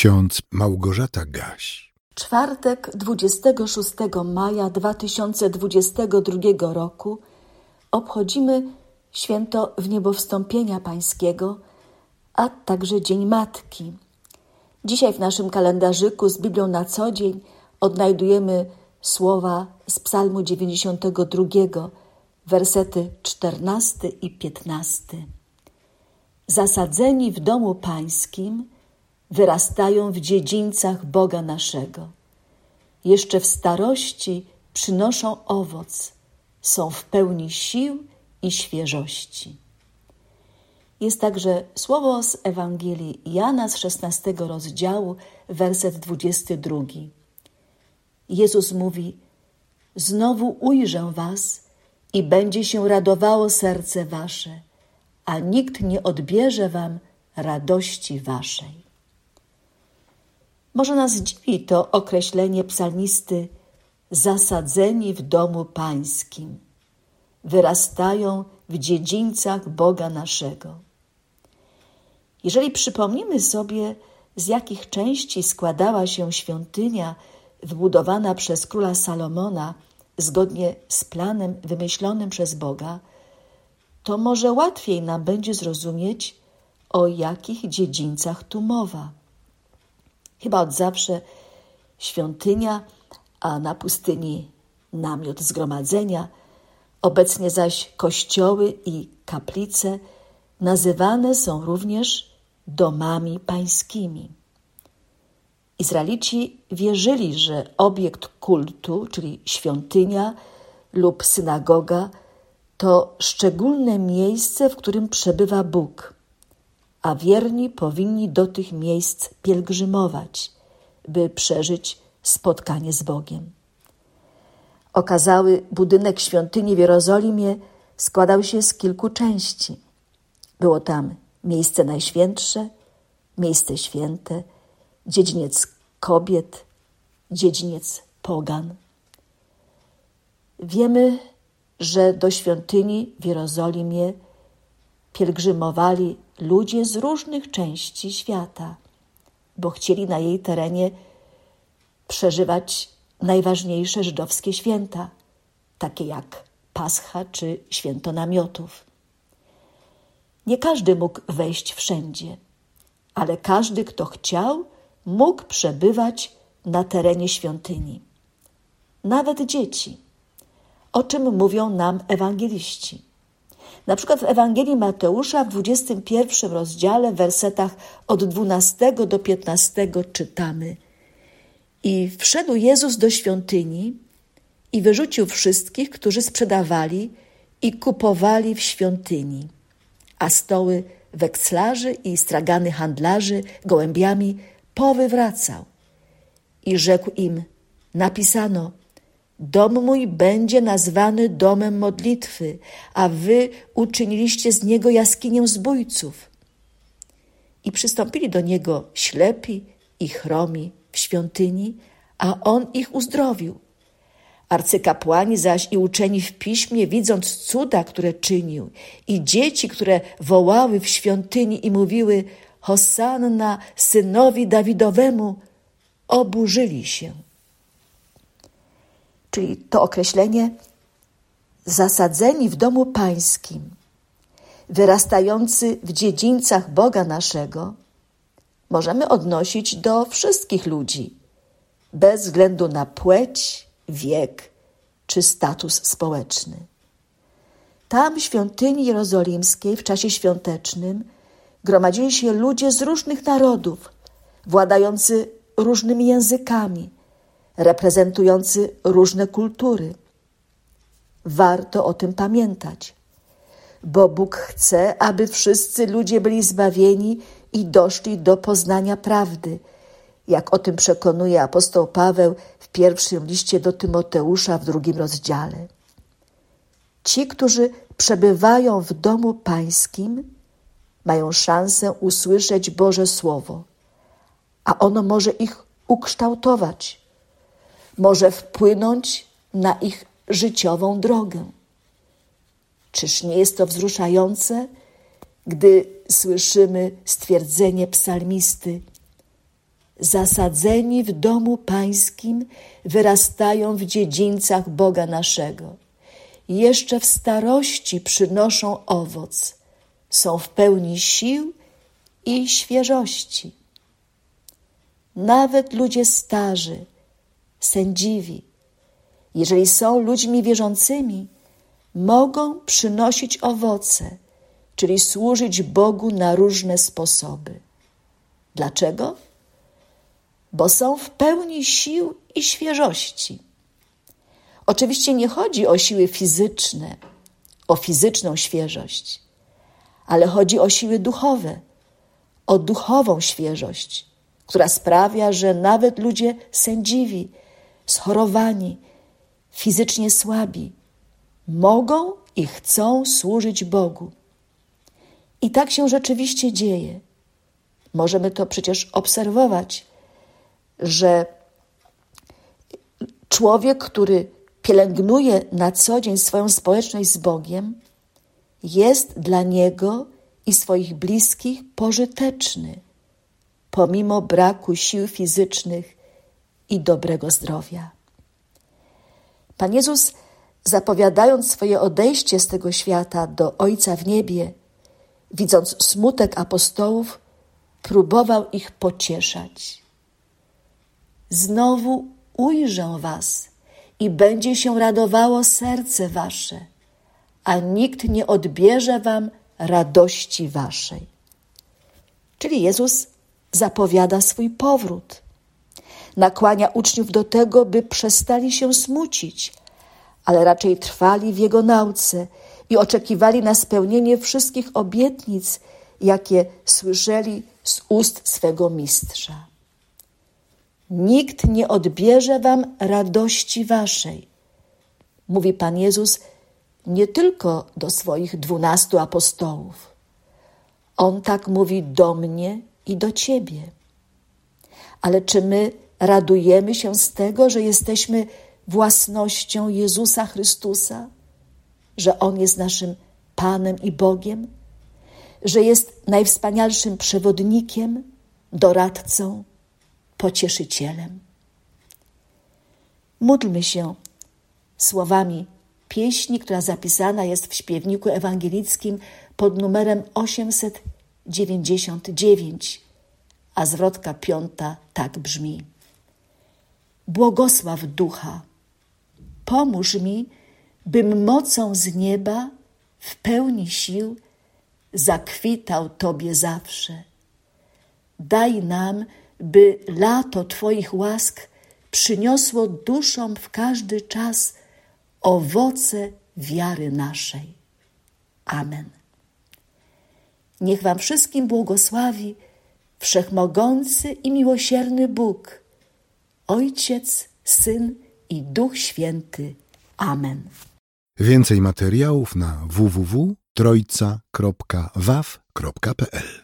ksiądz Małgorzata Gaś. Czwartek 26 maja 2022 roku obchodzimy święto Wniebowstąpienia Pańskiego, a także Dzień Matki. Dzisiaj w naszym kalendarzyku z Biblią na co dzień odnajdujemy słowa z Psalmu 92, wersety 14 i 15. Zasadzeni w domu Pańskim, wyrastają w dziedzińcach Boga naszego. Jeszcze w starości przynoszą owoc, są w pełni sił i świeżości. Jest także słowo z Ewangelii Jana z 16 rozdziału, werset 22. Jezus mówi: Znowu ujrzę Was i będzie się radowało serce Wasze, a nikt nie odbierze Wam radości Waszej. Może nas dziwi to określenie psalmisty zasadzeni w domu pańskim, wyrastają w dziedzińcach Boga naszego. Jeżeli przypomnimy sobie, z jakich części składała się świątynia wybudowana przez króla Salomona zgodnie z planem wymyślonym przez Boga, to może łatwiej nam będzie zrozumieć, o jakich dziedzińcach tu mowa. Chyba od zawsze świątynia, a na pustyni namiot zgromadzenia, obecnie zaś kościoły i kaplice nazywane są również domami pańskimi. Izraelici wierzyli, że obiekt kultu, czyli świątynia lub synagoga, to szczególne miejsce, w którym przebywa Bóg a wierni powinni do tych miejsc pielgrzymować, by przeżyć spotkanie z Bogiem. Okazały budynek świątyni w Jerozolimie składał się z kilku części. Było tam miejsce najświętsze, miejsce święte, dziedziniec kobiet, dziedziniec pogan. Wiemy, że do świątyni w Jerozolimie pielgrzymowali ludzie z różnych części świata, bo chcieli na jej terenie przeżywać najważniejsze żydowskie święta, takie jak Pascha czy Święto Namiotów. Nie każdy mógł wejść wszędzie, ale każdy, kto chciał, mógł przebywać na terenie świątyni. Nawet dzieci, o czym mówią nam ewangeliści. Na przykład w Ewangelii Mateusza w 21 rozdziale, w wersetach od 12 do 15 czytamy: I wszedł Jezus do świątyni i wyrzucił wszystkich, którzy sprzedawali i kupowali w świątyni, a stoły wekslarzy i stragany handlarzy gołębiami powywracał. I rzekł im: Napisano, Dom mój będzie nazwany domem modlitwy, a wy uczyniliście z niego jaskinię zbójców. I przystąpili do niego ślepi i chromi w świątyni, a on ich uzdrowił. Arcykapłani zaś i uczeni w piśmie, widząc cuda, które czynił, i dzieci, które wołały w świątyni i mówiły: Hosanna synowi Dawidowemu, oburzyli się czyli to określenie zasadzeni w domu pańskim, wyrastający w dziedzińcach Boga naszego, możemy odnosić do wszystkich ludzi, bez względu na płeć, wiek czy status społeczny. Tam w świątyni jerozolimskiej w czasie świątecznym gromadzili się ludzie z różnych narodów, władający różnymi językami, reprezentujący różne kultury. Warto o tym pamiętać, bo Bóg chce, aby wszyscy ludzie byli zbawieni i doszli do poznania prawdy, jak o tym przekonuje apostoł Paweł w pierwszym liście do Tymoteusza w drugim rozdziale. Ci, którzy przebywają w domu pańskim, mają szansę usłyszeć Boże Słowo, a ono może ich ukształtować, może wpłynąć na ich życiową drogę. Czyż nie jest to zasadzeni w domu pańskim, wyrastają w dziedzińcach Boga naszego. Jeszcze w starości przynoszą owoc, są w pełni sił i świeżości. Nawet ludzie starzy, sędziwi, jeżeli są ludźmi wierzącymi, mogą przynosić owoce, czyli służyć Bogu na różne sposoby. Dlaczego? Bo są w pełni sił i świeżości. Oczywiście nie chodzi o siły fizyczne, o fizyczną świeżość, ale chodzi o siły duchowe, o duchową świeżość, która sprawia, że nawet ludzie sędziwi, schorowani, fizycznie słabi, mogą i chcą służyć Bogu. I tak się rzeczywiście dzieje. Możemy to przecież obserwować, że człowiek, który pielęgnuje na co dzień swoją społeczność z Bogiem, jest dla niego i swoich bliskich pożyteczny, pomimo braku sił fizycznych i dobrego zdrowia. Pan Jezus, zapowiadając swoje odejście z tego świata do Ojca w niebie, widząc smutek apostołów, próbował ich pocieszać. Znowu ujrzę was i będzie się radowało serce wasze, a nikt nie odbierze wam radości waszej. Czyli Jezus zapowiada swój powrót. Nakłania uczniów do tego, by przestali się smucić, ale raczej trwali w Jego nauce i oczekiwali na spełnienie wszystkich obietnic, jakie słyszeli z ust swego mistrza. Nikt nie odbierze wam radości waszej, mówi Pan Jezus nie tylko do swoich dwunastu apostołów. On tak mówi do mnie i do ciebie. Ale czy my radujemy się z tego, że jesteśmy własnością Jezusa Chrystusa, że On jest naszym Panem i Bogiem, że jest najwspanialszym przewodnikiem, doradcą, pocieszycielem. Módlmy się słowami pieśni, która zapisana jest w śpiewniku ewangelickim pod numerem 899, a zwrotka piąta tak brzmi. Błogosław ducha, pomóż mi, bym mocą z nieba w pełni sił zakwitał Tobie zawsze. Daj nam, by lato Twoich łask przyniosło duszom w każdy czas owoce wiary naszej. Amen. Niech Wam wszystkim błogosławi Wszechmogący i miłosierny Bóg, Ojciec, Syn i Duch Święty. Amen. Więcej materiałów na www.trojca.waw.pl